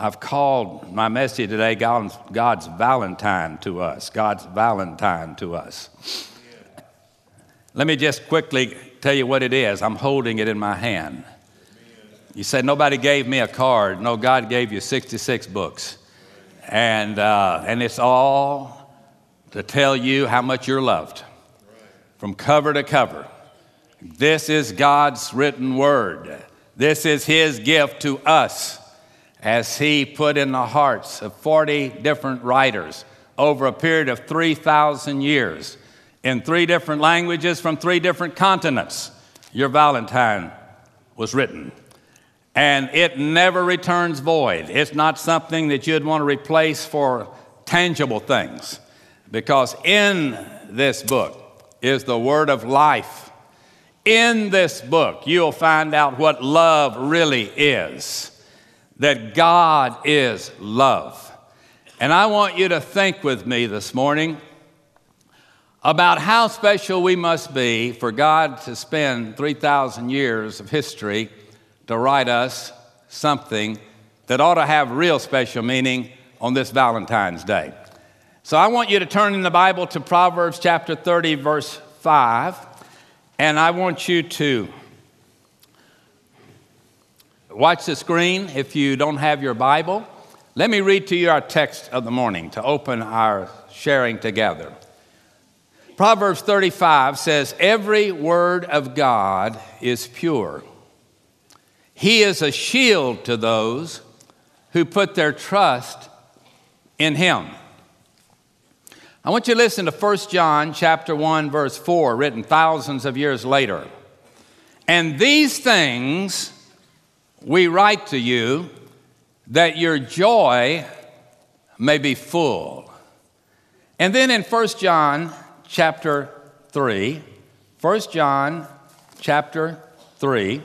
I've called my message today God's, God's Valentine to us. God's Valentine to us. Let me just quickly tell you what it is. I'm holding it in my hand. You said nobody gave me a card. No, God gave you 66 books. And, uh, and it's all to tell you how much you're loved from cover to cover. This is God's written word. This is His gift to us as He put in the hearts of 40 different writers over a period of 3,000 years in three different languages from three different continents. Your Valentine was written. And it never returns void. It's not something that you'd want to replace for tangible things. Because in this book is the word of life. In this book, you'll find out what love really is that God is love. And I want you to think with me this morning about how special we must be for God to spend 3,000 years of history to write us something that ought to have real special meaning on this Valentine's Day. So I want you to turn in the Bible to Proverbs chapter 30, verse 5, and I want you to watch the screen if you don't have your Bible. Let me read to you our text of the morning to open our sharing together. Proverbs 35 says, Every word of God is pure. He is a shield to those who put their trust in him. I want you to listen to 1 John chapter 1 verse 4 written thousands of years later. And these things we write to you that your joy may be full. And then in 1 John chapter 3, 1 John chapter 3,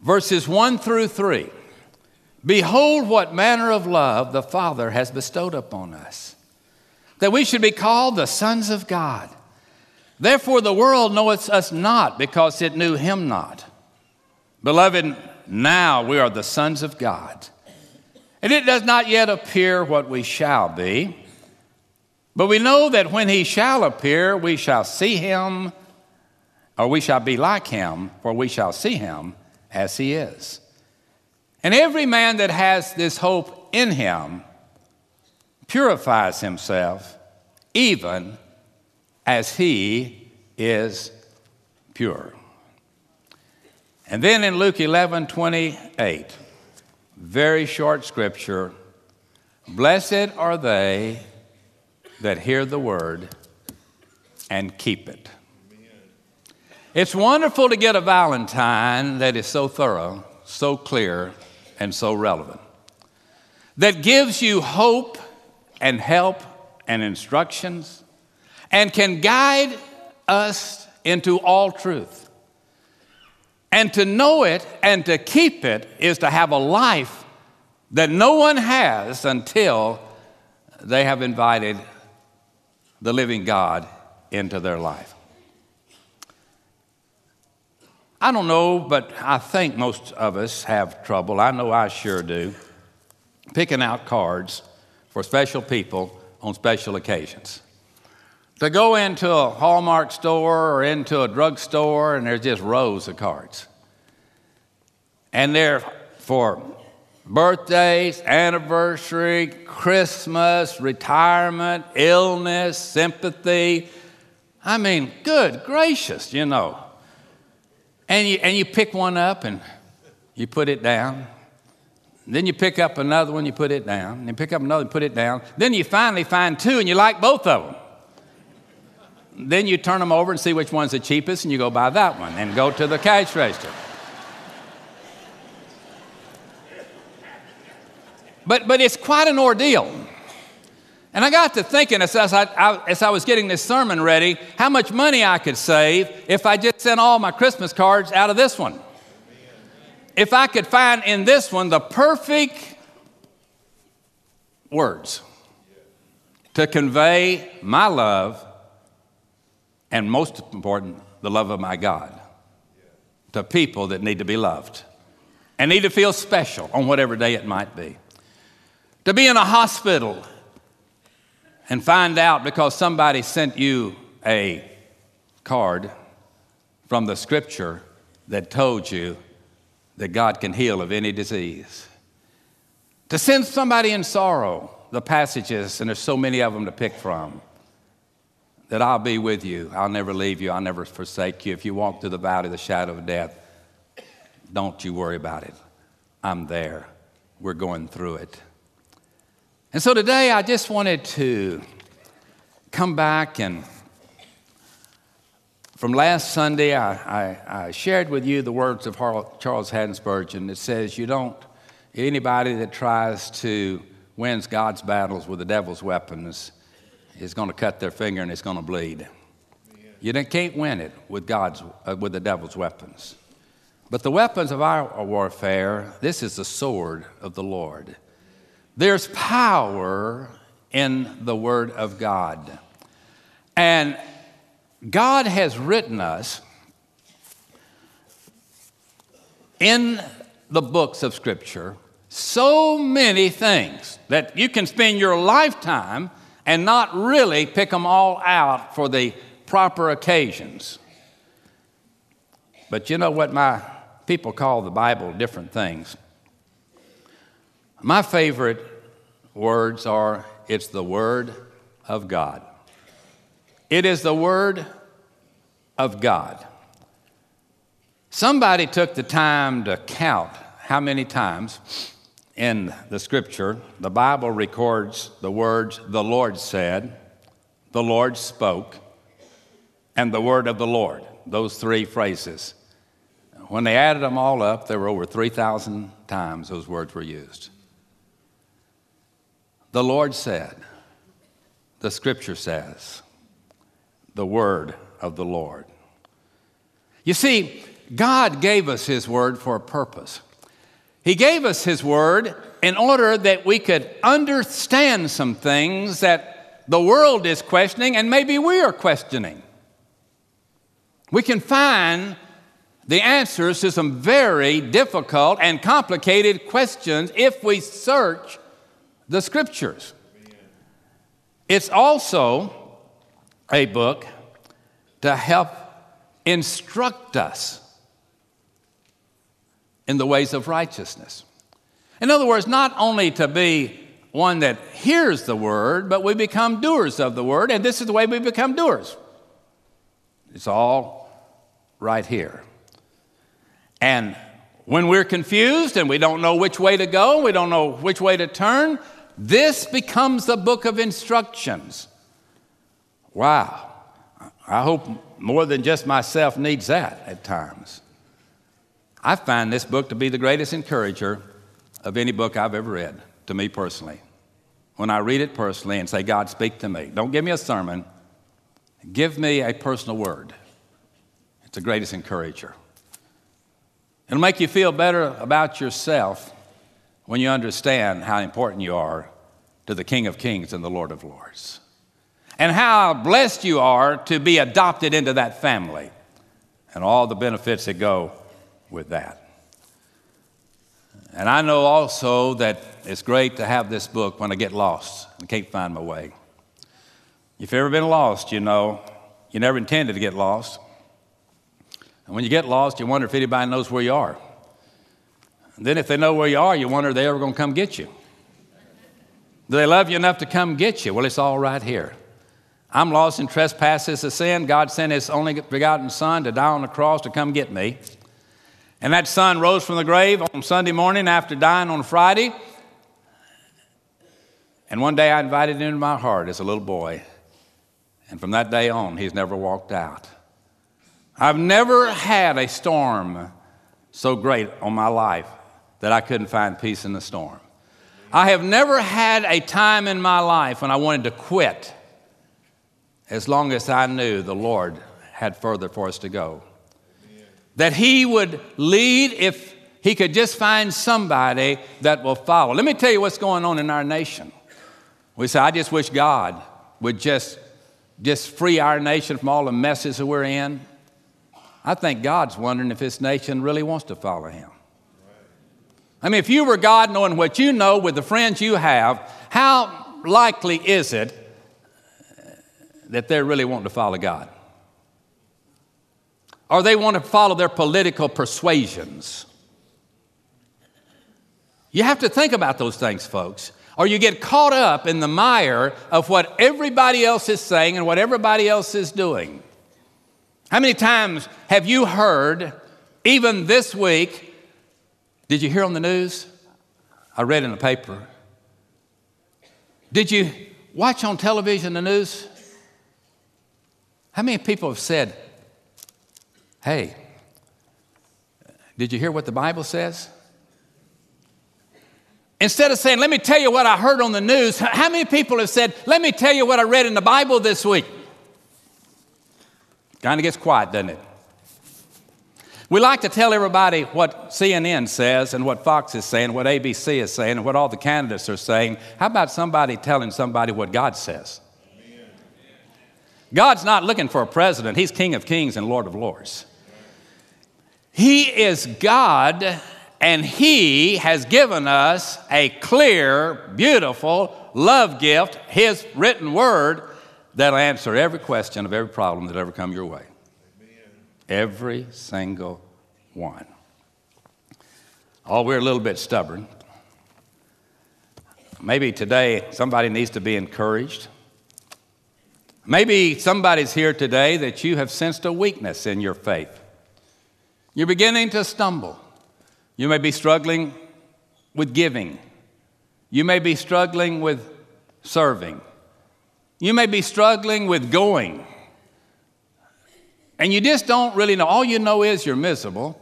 verses 1 through 3. Behold, what manner of love the Father has bestowed upon us, that we should be called the sons of God. Therefore, the world knoweth us not because it knew him not. Beloved, now we are the sons of God. And it does not yet appear what we shall be. But we know that when he shall appear, we shall see him, or we shall be like him, for we shall see him as he is. And every man that has this hope in him purifies himself, even as he is pure. And then in Luke 11 28, very short scripture Blessed are they that hear the word and keep it. It's wonderful to get a Valentine that is so thorough, so clear, and so relevant, that gives you hope and help and instructions and can guide us into all truth. And to know it and to keep it is to have a life that no one has until they have invited the living God into their life. I don't know, but I think most of us have trouble. I know I sure do. Picking out cards for special people on special occasions. To go into a Hallmark store or into a drugstore and there's just rows of cards. And they're for birthdays, anniversary, Christmas, retirement, illness, sympathy. I mean, good gracious, you know. And you, and you pick one up and you put it down. Then you pick up another one, you put it down. You pick up another, and put it down. Then you finally find two and you like both of them. Then you turn them over and see which one's the cheapest, and you go buy that one and go to the cash register. But, but it's quite an ordeal. And I got to thinking as I, I, as I was getting this sermon ready, how much money I could save if I just sent all my Christmas cards out of this one. If I could find in this one the perfect words to convey my love and most important, the love of my God to people that need to be loved. and need to feel special on whatever day it might be. To be in a hospital and find out because somebody sent you a card from the scripture that told you that God can heal of any disease. To send somebody in sorrow, the passages, and there's so many of them to pick from, that I'll be with you. I'll never leave you. I'll never forsake you. If you walk through the valley of the shadow of death, don't you worry about it. I'm there. We're going through it. And so today I just wanted to come back and from last Sunday, I, I, I, shared with you the words of Charles Haddon Spurgeon. It says, You don't, anybody that tries to wins God's battles with the devil's weapons is going to cut their finger and it's going to bleed. You can't win it with, God's, uh, with the devil's weapons. But the weapons of our warfare, this is the sword of the Lord. There's power in the Word of God. And God has written us in the books of Scripture so many things that you can spend your lifetime and not really pick them all out for the proper occasions. But you know what my people call the Bible different things. My favorite words are it's the Word of God. It is the Word of God. Somebody took the time to count how many times in the scripture the Bible records the words, the Lord said, the Lord spoke, and the word of the Lord. Those three phrases. When they added them all up, there were over 3,000 times those words were used. The Lord said, the scripture says, the word of the Lord. You see, God gave us His word for a purpose. He gave us His word in order that we could understand some things that the world is questioning and maybe we are questioning. We can find the answers to some very difficult and complicated questions if we search the scriptures. It's also a book to help instruct us in the ways of righteousness. In other words, not only to be one that hears the word, but we become doers of the word, and this is the way we become doers. It's all right here. And when we're confused and we don't know which way to go, we don't know which way to turn, this becomes the book of instructions. Wow. I hope more than just myself needs that at times. I find this book to be the greatest encourager of any book I've ever read, to me personally. When I read it personally and say, God, speak to me. Don't give me a sermon, give me a personal word. It's the greatest encourager. It'll make you feel better about yourself when you understand how important you are to the King of Kings and the Lord of Lords and how blessed you are to be adopted into that family and all the benefits that go with that. And I know also that it's great to have this book when I get lost and can't find my way. If you've ever been lost, you know you never intended to get lost. And when you get lost, you wonder if anybody knows where you are. And then if they know where you are, you wonder if they're ever going to come get you. Do they love you enough to come get you? Well, it's all right here. I'm lost in trespasses of sin. God sent His only begotten Son to die on the cross to come get me. And that Son rose from the grave on Sunday morning after dying on Friday. And one day I invited him into my heart as a little boy. And from that day on, he's never walked out. I've never had a storm so great on my life that I couldn't find peace in the storm. I have never had a time in my life when I wanted to quit as long as I knew the Lord had further for us to go. That He would lead if He could just find somebody that will follow. Let me tell you what's going on in our nation. We say, I just wish God would just, just free our nation from all the messes that we're in. I think God's wondering if this nation really wants to follow Him. I mean, if you were God knowing what you know with the friends you have, how likely is it that they're really wanting to follow God? Or they want to follow their political persuasions? You have to think about those things, folks, or you get caught up in the mire of what everybody else is saying and what everybody else is doing. How many times have you heard, even this week, did you hear on the news? I read in the paper. Did you watch on television the news? How many people have said, Hey, did you hear what the Bible says? Instead of saying, let me tell you what I heard on the news, how many people have said, let me tell you what I read in the Bible this week? Kind of gets quiet, doesn't it? We like to tell everybody what CNN says and what Fox is saying, what ABC is saying, and what all the candidates are saying. How about somebody telling somebody what God says? God's not looking for a president, He's King of Kings and Lord of Lords. He is God and He has given us a clear, beautiful love gift, His written word, that'll answer every question of every problem that ever come your way. Amen. Every single one. Oh, we're a little bit stubborn. Maybe today somebody needs to be encouraged. Maybe somebody's here today that you have sensed a weakness in your faith. You're beginning to stumble. You may be struggling with giving. You may be struggling with serving. You may be struggling with going. And you just don't really know. All you know is you're miserable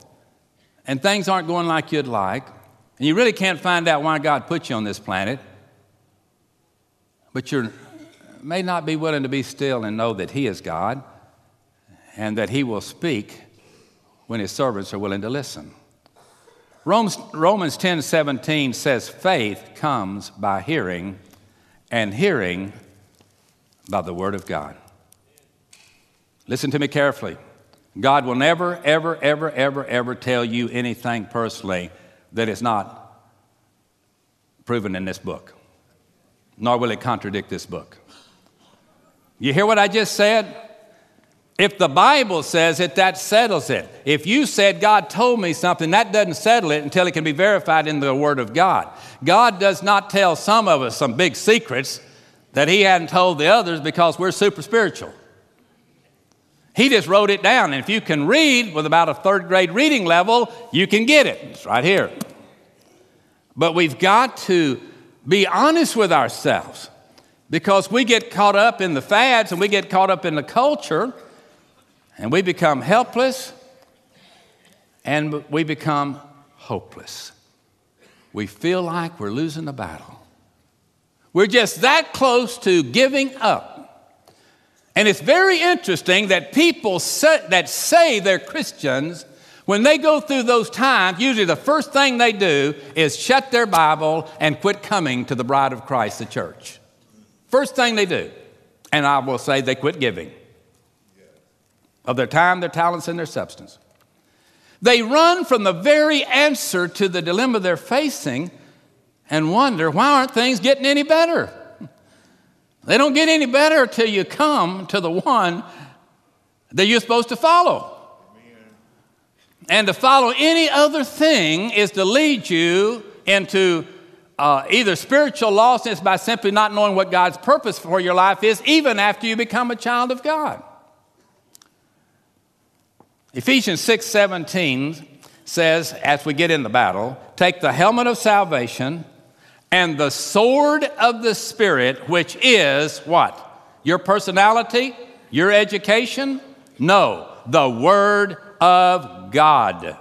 and things aren't going like you'd like. And you really can't find out why God put you on this planet. But you may not be willing to be still and know that He is God and that He will speak when His servants are willing to listen. Romans, Romans 10 17 says, faith comes by hearing, and hearing by the Word of God. Listen to me carefully. God will never, ever, ever, ever, ever tell you anything personally that is not proven in this book, nor will it contradict this book. You hear what I just said? If the Bible says it, that settles it. If you said God told me something, that doesn't settle it until it can be verified in the Word of God. God does not tell some of us some big secrets that He hadn't told the others because we're super spiritual. He just wrote it down, and if you can read with about a third grade reading level, you can get it. It's right here. But we've got to be honest with ourselves because we get caught up in the fads and we get caught up in the culture and we become helpless and we become hopeless. We feel like we're losing the battle. We're just that close to giving up. And it's very interesting that people say, that say they're Christians, when they go through those times, usually the first thing they do is shut their Bible and quit coming to the bride of Christ, the church. First thing they do. And I will say they quit giving of their time, their talents, and their substance. They run from the very answer to the dilemma they're facing and wonder why aren't things getting any better? They don't get any better till you come to the one that you're supposed to follow. And to follow any other thing is to lead you into uh, either spiritual lostness by simply not knowing what God's purpose for your life is, even after you become a child of God. Ephesians 6 17 says, as we get in the battle, take the helmet of salvation and the sword of the Spirit, which is what? Your personality? Your education? No, the Word of God.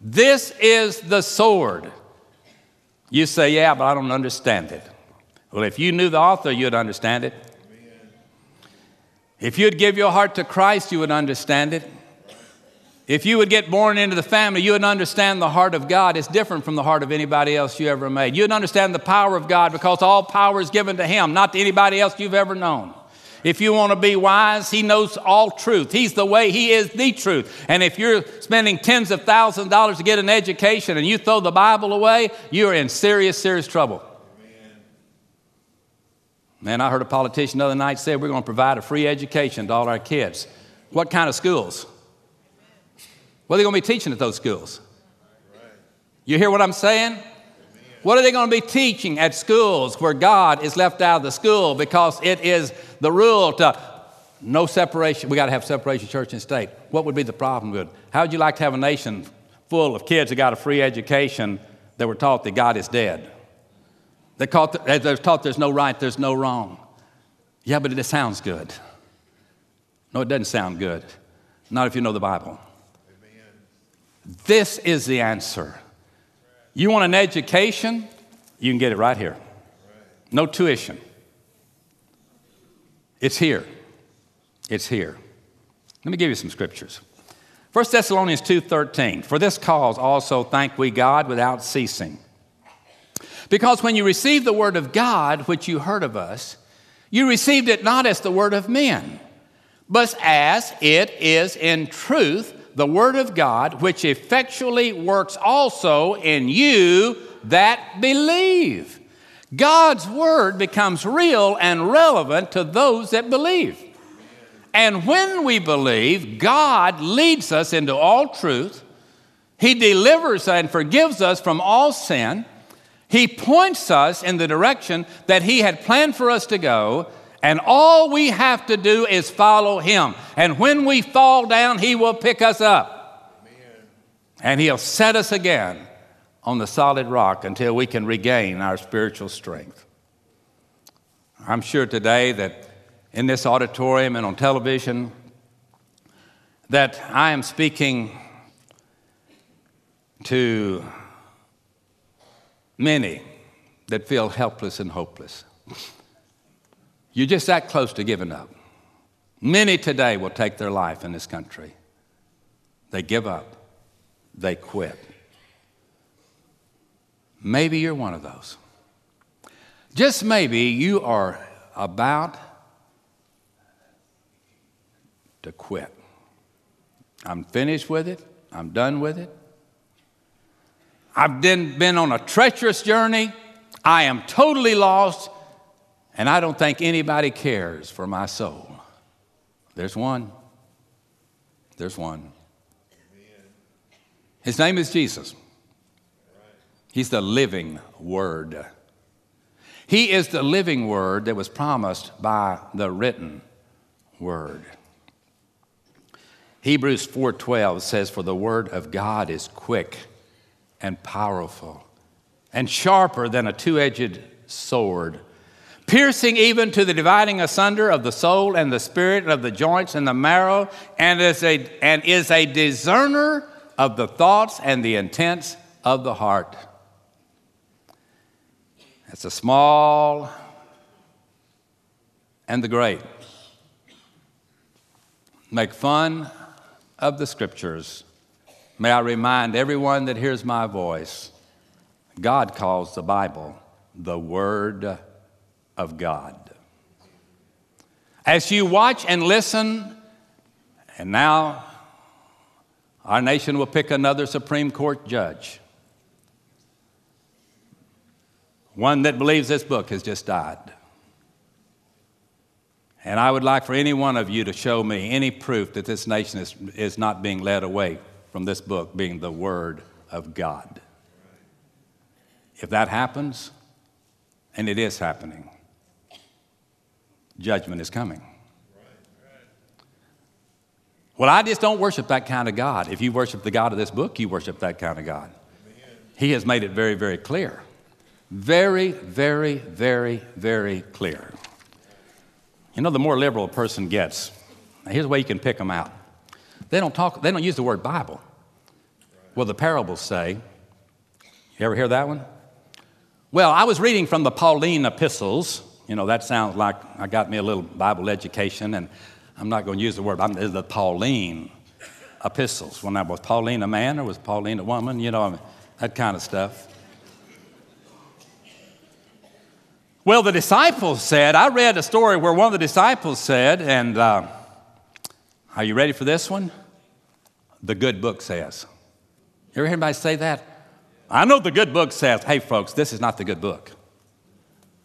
This is the sword. You say, yeah, but I don't understand it. Well, if you knew the author, you'd understand it. If you'd give your heart to Christ, you would understand it. If you would get born into the family, you would understand the heart of God. It's different from the heart of anybody else you ever made. You'd understand the power of God because all power is given to Him, not to anybody else you've ever known. If you want to be wise, He knows all truth. He's the way, He is the truth. And if you're spending tens of thousands of dollars to get an education and you throw the Bible away, you're in serious, serious trouble. Man, I heard a politician the other night say we're going to provide a free education to all our kids. What kind of schools? What are they going to be teaching at those schools? You hear what I'm saying? What are they going to be teaching at schools where God is left out of the school because it is the rule to no separation? We got to have separation, church and state. What would be the problem with? it? How would you like to have a nation full of kids that got a free education that were taught that God is dead? They're, taught, there's no right, there's no wrong. Yeah, but it sounds good. No, it doesn't sound good. Not if you know the Bible. This is the answer. You want an education? You can get it right here. No tuition. It's here. It's here. Let me give you some scriptures. 1 Thessalonians 2:13 For this cause also thank we God without ceasing. Because when you received the word of God which you heard of us, you received it not as the word of men, but as it is in truth the Word of God, which effectually works also in you that believe. God's Word becomes real and relevant to those that believe. And when we believe, God leads us into all truth. He delivers and forgives us from all sin. He points us in the direction that He had planned for us to go. And all we have to do is follow him. And when we fall down, he will pick us up. Amen. And he'll set us again on the solid rock until we can regain our spiritual strength. I'm sure today that in this auditorium and on television that I am speaking to many that feel helpless and hopeless. You're just that close to giving up. Many today will take their life in this country. They give up, they quit. Maybe you're one of those. Just maybe you are about to quit. I'm finished with it, I'm done with it. I've been, been on a treacherous journey. I am totally lost. And I don't think anybody cares for my soul. There's one. There's one. His name is Jesus. He's the living word. He is the living word that was promised by the written word. Hebrews 4:12 says for the word of God is quick and powerful and sharper than a two-edged sword piercing even to the dividing asunder of the soul and the spirit and of the joints and the marrow, and is a, and is a discerner of the thoughts and the intents of the heart. It's the small and the great. Make fun of the scriptures. May I remind everyone that hears my voice God calls the Bible the Word of God. As you watch and listen, and now our nation will pick another Supreme Court judge, one that believes this book has just died. And I would like for any one of you to show me any proof that this nation is, is not being led away from this book being the Word of God. If that happens, and it is happening, judgment is coming. Well, I just don't worship that kind of God. If you worship the God of this book, you worship that kind of God. He has made it very, very clear. Very, very, very, very clear. You know, the more liberal a person gets, here's the way you can pick them out. They don't talk, they don't use the word Bible. Well, the parables say, you ever hear that one? Well, I was reading from the Pauline epistles, you know, that sounds like I got me a little Bible education, and I'm not going to use the word, I'm the Pauline epistles. When I was Pauline a man or was Pauline a woman, you know, that kind of stuff. Well, the disciples said, I read a story where one of the disciples said, and uh, are you ready for this one? The good book says. You ever hear anybody say that? I know the good book says, hey, folks, this is not the good book.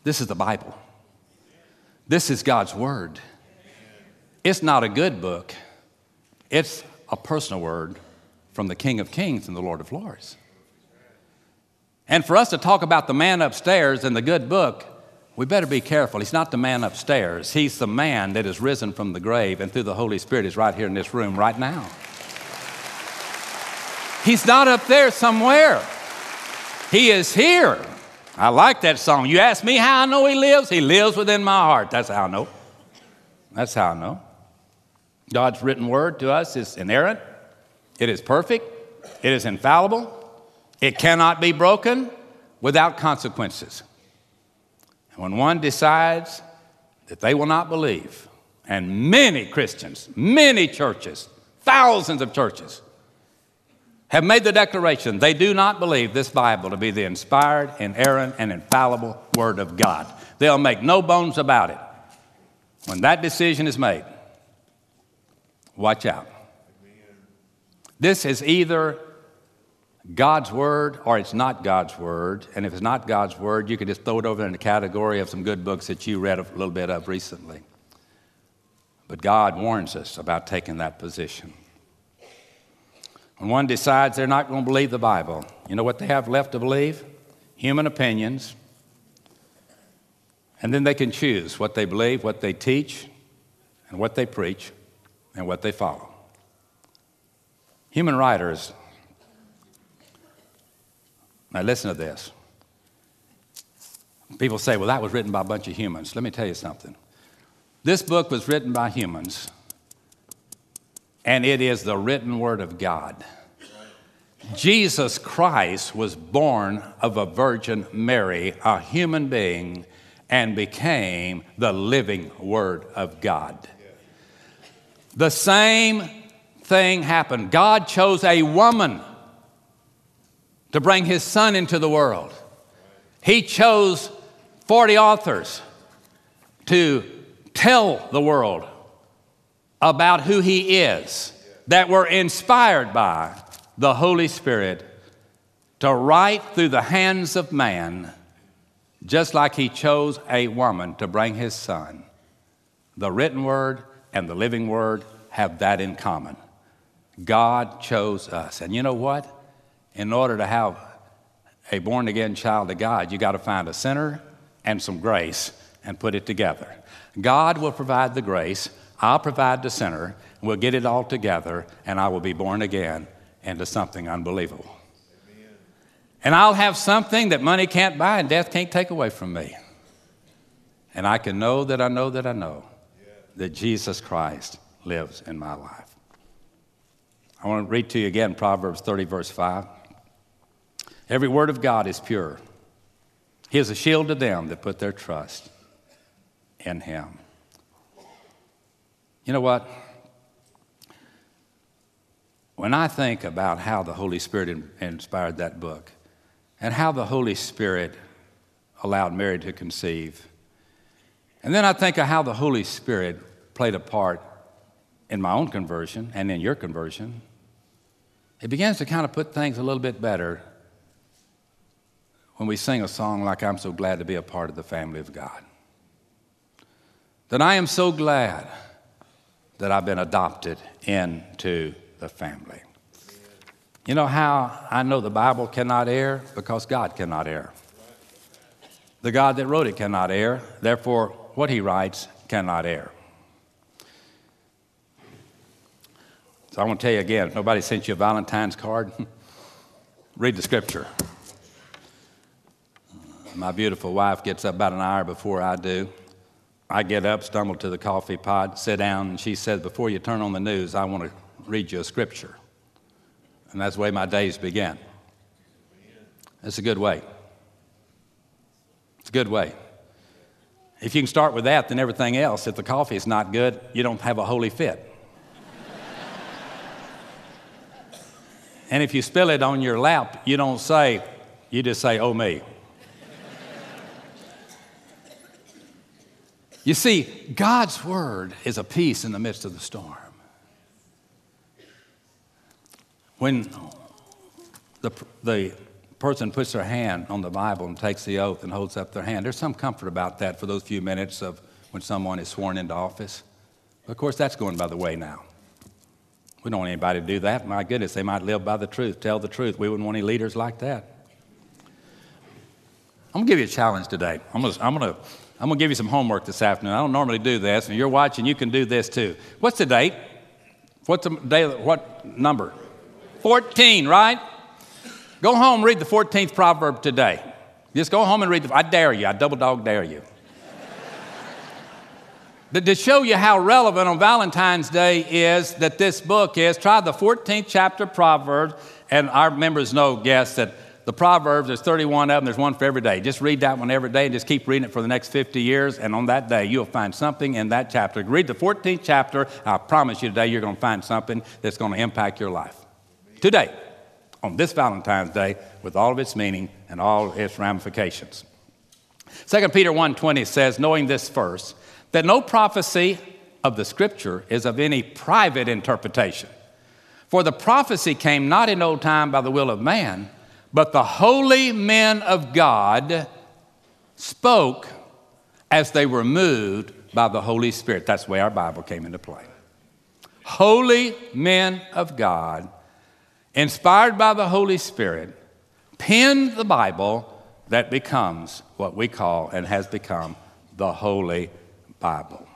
This is the Bible. This is God's Word. It's not a good book, it's a personal word from the King of Kings and the Lord of Lords. And for us to talk about the man upstairs in the good book, we better be careful. He's not the man upstairs. He's the man that is risen from the grave and through the Holy Spirit is right here in this room right now. He's not up there somewhere. He is here. I like that song. You ask me how I know He lives? He lives within my heart. That's how I know. That's how I know. God's written word to us is inerrant, it is perfect, it is infallible, it cannot be broken without consequences. And when one decides that they will not believe, and many Christians, many churches, thousands of churches, have made the declaration they do not believe this Bible to be the inspired, inerrant, and infallible Word of God. They'll make no bones about it. When that decision is made, watch out. This is either God's Word or it's not God's Word. And if it's not God's Word, you can just throw it over in the category of some good books that you read a little bit of recently. But God warns us about taking that position. When one decides they're not going to believe the Bible, you know what they have left to believe? Human opinions. And then they can choose what they believe, what they teach, and what they preach, and what they follow. Human writers, now listen to this. People say, well, that was written by a bunch of humans. Let me tell you something. This book was written by humans and it is the written word of God. Jesus Christ was born of a Virgin Mary, a human being, and became the living Word of God. The same thing happened. God chose a woman to bring his son into the world. He chose 40 authors to tell the world about who He is that were inspired by the Holy Spirit to write through the hands of man, just like He chose a woman to bring His Son. The written word and the living word have that in common. God chose us. And you know what? In order to have a born again child of God, you got to find a sinner and some grace and put it together. God will provide the grace I'll provide the center, we'll get it all together, and I will be born again into something unbelievable. And I'll have something that money can't buy and death can't take away from me. And I can know that I know that I know that Jesus Christ lives in my life. I want to read to you again Proverbs 30, verse 5. Every word of God is pure. He is a shield to them that put their trust in Him. You know what? When I think about how the Holy Spirit inspired that book and how the Holy Spirit allowed Mary to conceive, and then I think of how the Holy Spirit played a part in my own conversion and in your conversion, it begins to kind of put things a little bit better when we sing a song like I'm so glad to be a part of the family of God. That I am so glad that I've been adopted into the family. You know how I know the Bible cannot err? Because God cannot err. The God that wrote it cannot err, therefore, what he writes cannot err. So I want to tell you again if nobody sent you a Valentine's card, read the scripture. My beautiful wife gets up about an hour before I do. I get up, stumble to the coffee pot, sit down, and she says, Before you turn on the news, I want to read you a scripture. And that's the way my days begin. It's a good way. It's a good way. If you can start with that, then everything else, if the coffee is not good, you don't have a holy fit. and if you spill it on your lap, you don't say, you just say, oh me. You see, God's word is a peace in the midst of the storm. When the, the person puts their hand on the Bible and takes the oath and holds up their hand, there's some comfort about that for those few minutes of when someone is sworn into office. Of course, that's going by the way now. We don't want anybody to do that. My goodness, they might live by the truth, tell the truth. We wouldn't want any leaders like that. I'm going to give you a challenge today. I'm going to, I'm going to, I'm going to give you some homework this afternoon. I don't normally do this. and you're watching, you can do this too. What's the date? What's the day? What number? 14, right? Go home, read the 14th proverb today. Just go home and read the, I dare you, I double dog dare you. to show you how relevant on Valentine's Day is that this book is, try the 14th chapter Proverbs, and our members know, guess, that the Proverbs, there's 31 of them, there's one for every day. Just read that one every day and just keep reading it for the next 50 years, and on that day, you'll find something in that chapter. Read the 14th chapter, I promise you today, you're going to find something that's going to impact your life. Today on this Valentine's Day with all of its meaning and all its ramifications. 2 Peter 1:20 says, knowing this first, that no prophecy of the scripture is of any private interpretation. For the prophecy came not in old time by the will of man, but the holy men of God spoke as they were moved by the Holy Spirit. That's the way our Bible came into play. Holy men of God inspired by the Holy Spirit, penned the Bible that becomes what we call and has become the Holy Bible.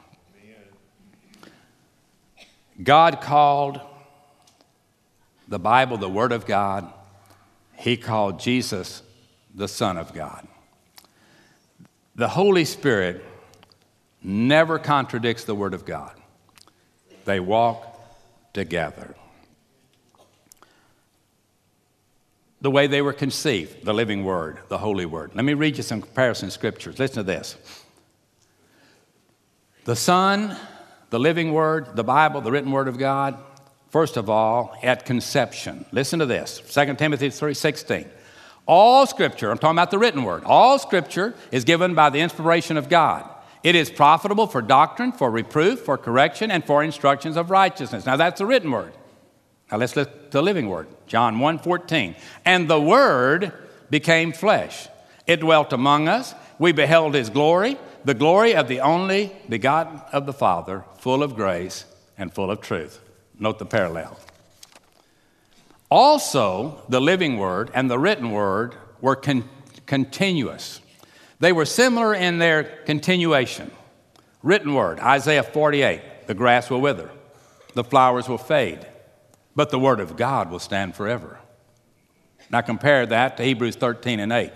God called the Bible the Word of God. He called Jesus the Son of God. The Holy Spirit never contradicts the Word of God, they walk together. the way they were conceived, the living word, the holy word. Let me read you some comparison scriptures. Listen to this. The Son, the living word, the Bible, the written word of God, first of all, at conception. Listen to this 2 Timothy 3:16. All scripture, I'm talking about the written word, all scripture is given by the inspiration of God. It is profitable for doctrine, for reproof, for correction, and for instructions of righteousness. Now that's the written word. Now let's look at the living word. John 1:14. And the word became flesh. It dwelt among us. We beheld his glory, the glory of the only begotten of the Father, full of grace and full of truth. Note the parallel. Also, the living word and the written word were con- continuous. They were similar in their continuation. Written word, Isaiah 48, the grass will wither, the flowers will fade but the Word of God will stand forever. Now compare that to Hebrews 13 and 8.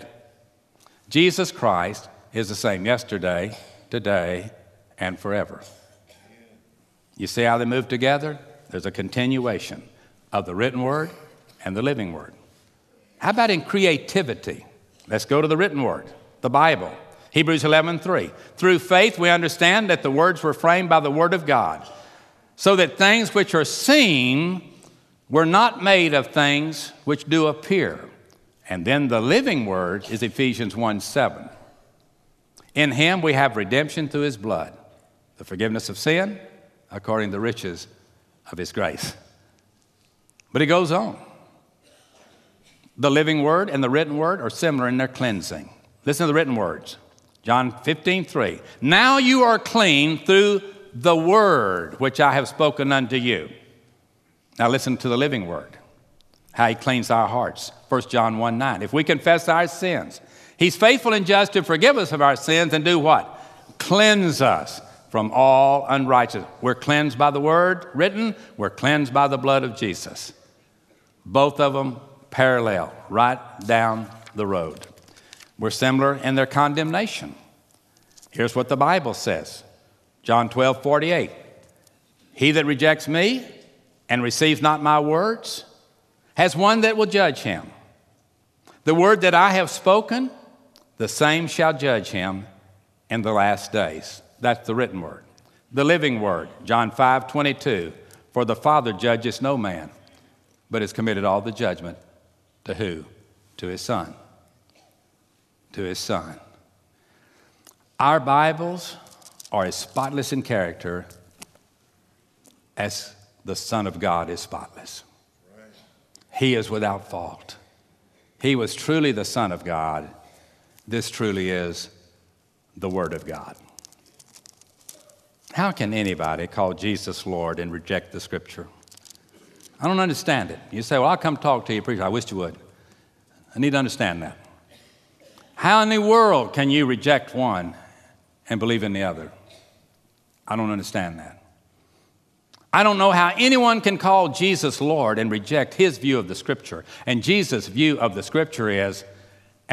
Jesus Christ is the same yesterday, today, and forever. You see how they move together? There's a continuation of the written word and the living word. How about in creativity? Let's go to the written word, the Bible. Hebrews 11:3. Through faith we understand that the words were framed by the word of God, so that things which are seen we're not made of things which do appear. And then the living word is Ephesians 1 7. In him we have redemption through his blood, the forgiveness of sin according to the riches of his grace. But he goes on. The living word and the written word are similar in their cleansing. Listen to the written words. John 15, 3. Now you are clean through the word which I have spoken unto you. Now listen to the living word, how he cleans our hearts. 1 John 1 9. If we confess our sins, he's faithful and just to forgive us of our sins and do what? Cleanse us from all unrighteousness. We're cleansed by the word written, we're cleansed by the blood of Jesus. Both of them parallel, right down the road. We're similar in their condemnation. Here's what the Bible says John 12, 48. He that rejects me and receives not my words has one that will judge him. The word that I have spoken, the same shall judge him in the last days. That's the written word. The living word, John 5 22. For the Father judges no man, but has committed all the judgment to who? To his Son. To his Son. Our Bibles are as spotless in character as the Son of God is spotless. He is without fault. He was truly the Son of God. This truly is the Word of God. How can anybody call Jesus Lord and reject the Scripture? I don't understand it. You say, Well, I'll come talk to you, preacher. I wish you would. I need to understand that. How in the world can you reject one and believe in the other? I don't understand that. I don't know how anyone can call Jesus Lord and reject his view of the Scripture. And Jesus' view of the Scripture is,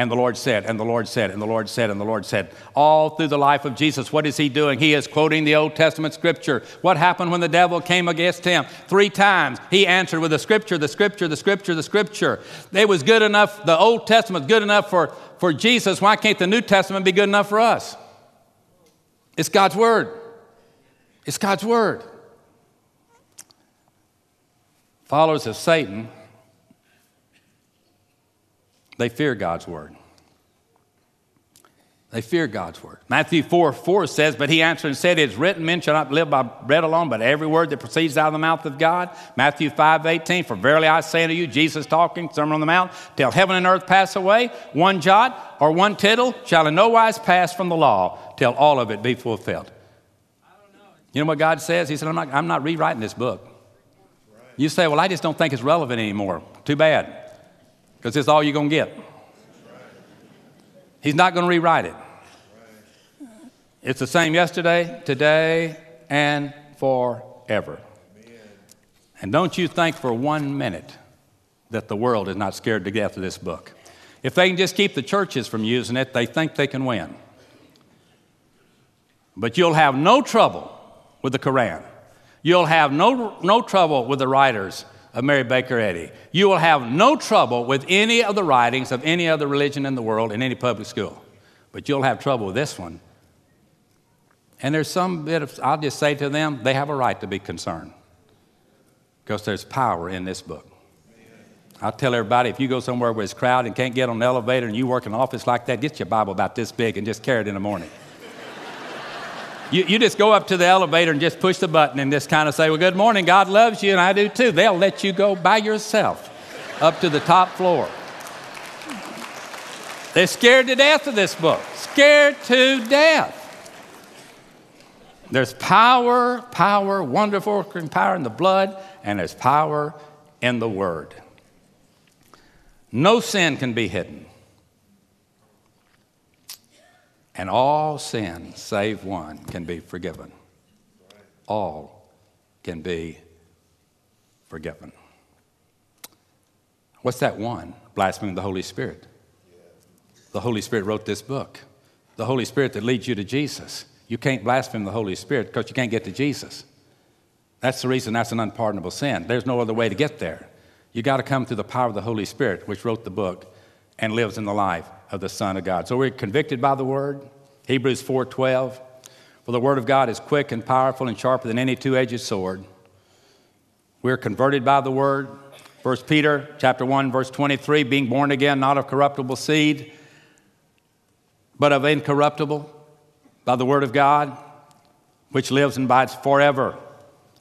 and the Lord said, and the Lord said, and the Lord said, and the Lord said. All through the life of Jesus, what is he doing? He is quoting the Old Testament Scripture. What happened when the devil came against him? Three times he answered with the Scripture, the Scripture, the Scripture, the Scripture. It was good enough, the Old Testament good enough for, for Jesus. Why can't the New Testament be good enough for us? It's God's Word. It's God's Word. Followers of Satan, they fear God's word. They fear God's word. Matthew 4 4 says, But he answered and said, It is written, men shall not live by bread alone, but every word that proceeds out of the mouth of God. Matthew 5 18, For verily I say unto you, Jesus talking, Sermon on the Mount, till heaven and earth pass away, one jot or one tittle shall in no wise pass from the law, till all of it be fulfilled. You know what God says? He said, I'm not, I'm not rewriting this book. You say, Well, I just don't think it's relevant anymore. Too bad, because it's all you're going to get. He's not going to rewrite it. It's the same yesterday, today, and forever. And don't you think for one minute that the world is not scared to death of this book. If they can just keep the churches from using it, they think they can win. But you'll have no trouble with the Koran. You'll have no, no trouble with the writers of Mary Baker Eddy. You will have no trouble with any of the writings of any other religion in the world in any public school. But you'll have trouble with this one. And there's some bit of, I'll just say to them, they have a right to be concerned because there's power in this book. I tell everybody if you go somewhere where it's crowded and can't get on the elevator and you work in an office like that, get your Bible about this big and just carry it in the morning. You, you just go up to the elevator and just push the button and just kind of say, Well, good morning, God loves you, and I do too. They'll let you go by yourself up to the top floor. They're scared to death of this book, scared to death. There's power, power, wonderful power in the blood, and there's power in the word. No sin can be hidden. And all sin, save one, can be forgiven. All can be forgiven. What's that one? Blaspheming the Holy Spirit. The Holy Spirit wrote this book. The Holy Spirit that leads you to Jesus. You can't blaspheme the Holy Spirit because you can't get to Jesus. That's the reason that's an unpardonable sin. There's no other way to get there. You got to come through the power of the Holy Spirit, which wrote the book and lives in the life of the Son of God. So we're convicted by the Word. Hebrews 4:12. For the Word of God is quick and powerful and sharper than any two-edged sword. We're converted by the Word. 1 Peter chapter 1, verse 23, being born again, not of corruptible seed, but of incorruptible, by the Word of God, which lives and abides forever.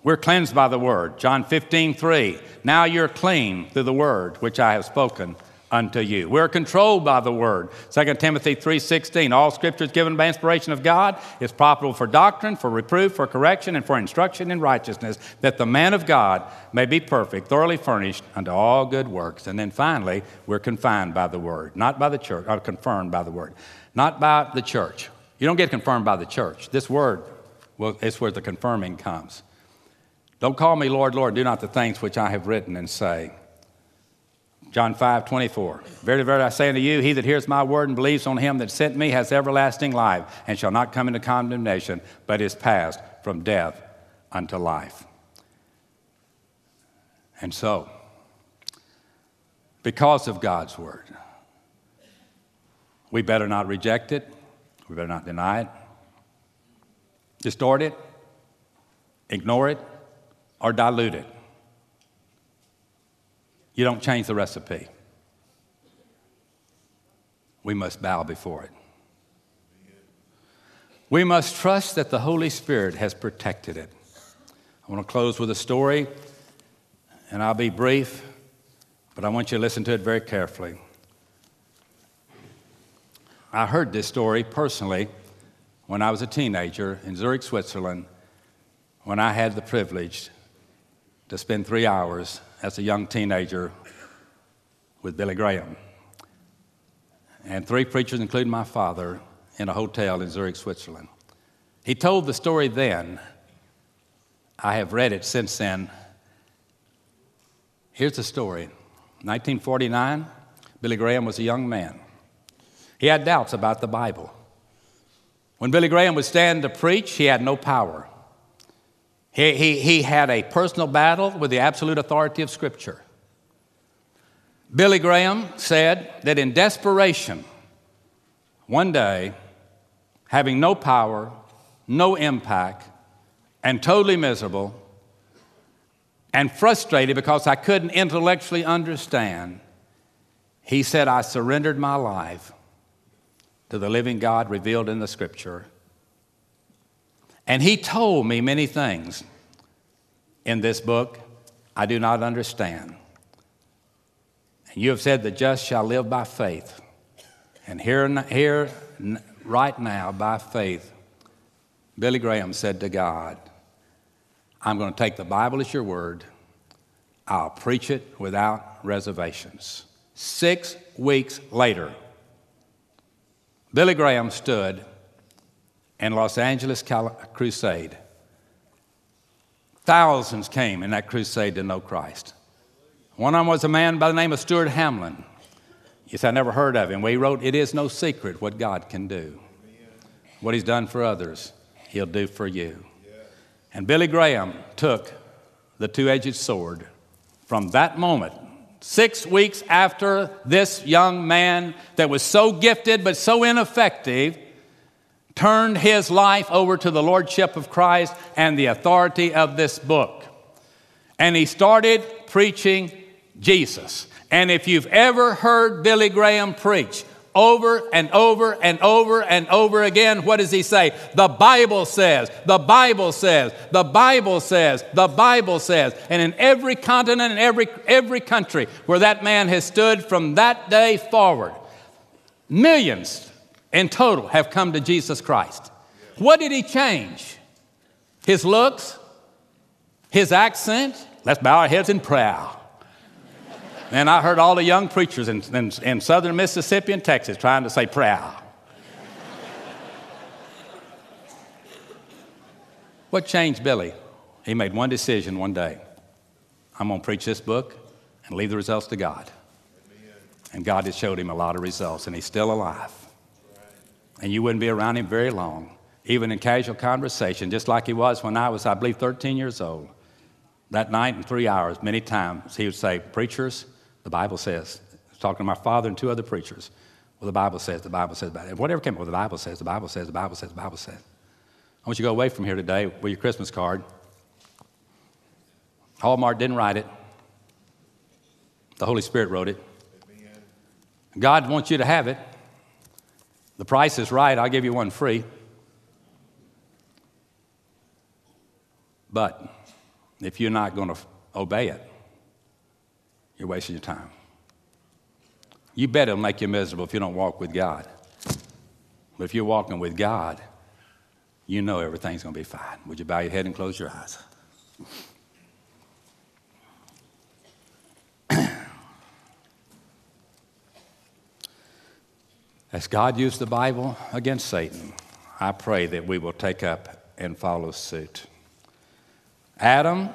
We're cleansed by the Word. John 15, 3. Now you're clean through the Word which I have spoken unto you. We're controlled by the word. 2 Timothy 3:16 All scripture is given by inspiration of God, is profitable for doctrine, for reproof, for correction and for instruction in righteousness, that the man of God may be perfect, thoroughly furnished unto all good works. And then finally, we're confined by the word, not by the church, or confirmed by the word, not by the church. You don't get confirmed by the church. This word well, it's where the confirming comes. Don't call me Lord, Lord, do not the things which I have written and say. John 5, 24. Very, very, I say unto you, he that hears my word and believes on him that sent me has everlasting life and shall not come into condemnation, but is passed from death unto life. And so, because of God's word, we better not reject it, we better not deny it, distort it, ignore it, or dilute it. You don't change the recipe. We must bow before it. We must trust that the Holy Spirit has protected it. I want to close with a story, and I'll be brief, but I want you to listen to it very carefully. I heard this story personally when I was a teenager in Zurich, Switzerland, when I had the privilege to spend three hours as a young teenager with Billy Graham. And three preachers, including my father, in a hotel in Zurich, Switzerland. He told the story then. I have read it since then. Here's the story 1949, Billy Graham was a young man. He had doubts about the Bible. When Billy Graham would stand to preach, he had no power. He, he, he had a personal battle with the absolute authority of Scripture. Billy Graham said that in desperation, one day, having no power, no impact, and totally miserable, and frustrated because I couldn't intellectually understand, he said, I surrendered my life to the living God revealed in the scripture. And he told me many things in this book I do not understand. And you have said the just shall live by faith. And here, here right now, by faith, Billy Graham said to God, I'm going to take the Bible as your word. I'll preach it without reservations. Six weeks later, Billy Graham stood in Los Angeles crusade. Thousands came in that crusade to know Christ. One of them was a man by the name of Stuart Hamblen. Yes, I never heard of him. Well, he wrote, It is no secret what God can do. What he's done for others, he'll do for you. And Billy Graham took the two edged sword from that moment six weeks after this young man that was so gifted but so ineffective turned his life over to the Lordship of Christ and the authority of this book. And he started preaching Jesus. And if you've ever heard Billy Graham preach, over and over and over and over again, what does he say? The Bible says, the Bible says, the Bible says, the Bible says. And in every continent and every, every country where that man has stood from that day forward, millions in total have come to Jesus Christ. What did he change? His looks? His accent? Let's bow our heads in prayer. And I heard all the young preachers in, in, in southern Mississippi and Texas trying to say prayer. what changed Billy? He made one decision one day I'm going to preach this book and leave the results to God. And God has showed him a lot of results, and he's still alive. And you wouldn't be around him very long, even in casual conversation, just like he was when I was, I believe, 13 years old. That night in three hours, many times, he would say, Preachers, the Bible says. Talking to my father and two other preachers. Well, the Bible says, the Bible says, about it. and whatever came up, well, the Bible says, the Bible says, the Bible says, the Bible says. I want you to go away from here today with your Christmas card. Hallmark didn't write it. The Holy Spirit wrote it. God wants you to have it. The price is right. I'll give you one free. But if you're not going to obey it, you're wasting your time. You bet it'll make you miserable if you don't walk with God. But if you're walking with God, you know everything's going to be fine. Would you bow your head and close your eyes? As God used the Bible against Satan, I pray that we will take up and follow suit. Adam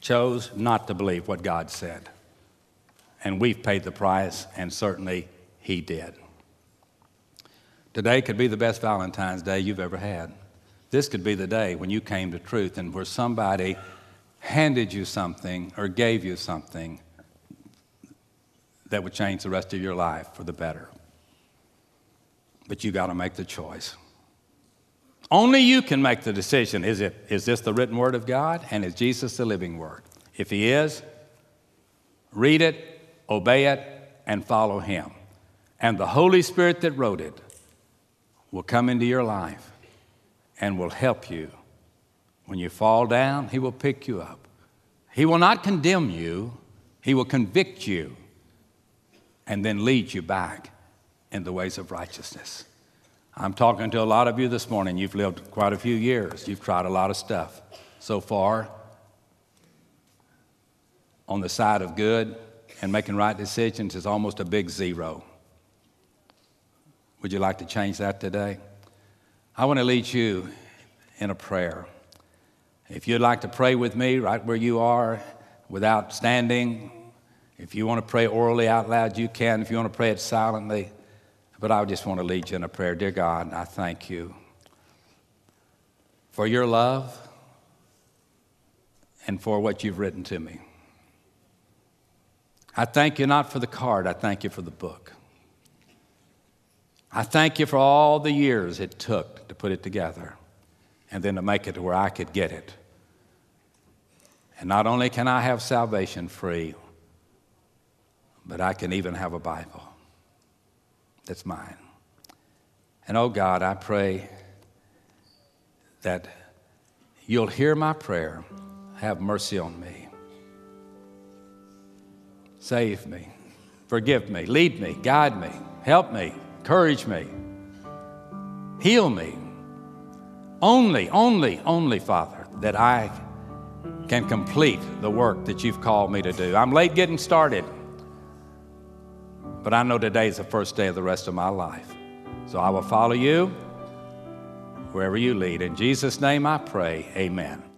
chose not to believe what God said. And we've paid the price, and certainly he did. Today could be the best Valentine's Day you've ever had. This could be the day when you came to truth and where somebody handed you something or gave you something that would change the rest of your life for the better. But you got to make the choice. Only you can make the decision is, it, is this the written word of God and is Jesus the living word? If he is, read it, obey it, and follow him. And the Holy Spirit that wrote it will come into your life and will help you. When you fall down, He will pick you up. He will not condemn you, He will convict you and then lead you back in the ways of righteousness. I'm talking to a lot of you this morning. You've lived quite a few years, you've tried a lot of stuff so far on the side of good and making right decisions is almost a big zero. Would you like to change that today? I want to lead you in a prayer. If you'd like to pray with me right where you are without standing, if you want to pray orally out loud, you can. If you want to pray it silently, but I just want to lead you in a prayer. Dear God, I thank you for your love and for what you've written to me. I thank you not for the card, I thank you for the book. I thank you for all the years it took to put it together and then to make it to where I could get it. And not only can I have salvation free, but I can even have a Bible that's mine. And oh God, I pray that you'll hear my prayer. Have mercy on me. Save me. Forgive me. Lead me. Guide me. Help me. Encourage me. Heal me. Only, only, only, Father, that I can complete the work that you've called me to do. I'm late getting started, but I know today is the first day of the rest of my life. So I will follow you wherever you lead. In Jesus' name I pray, amen.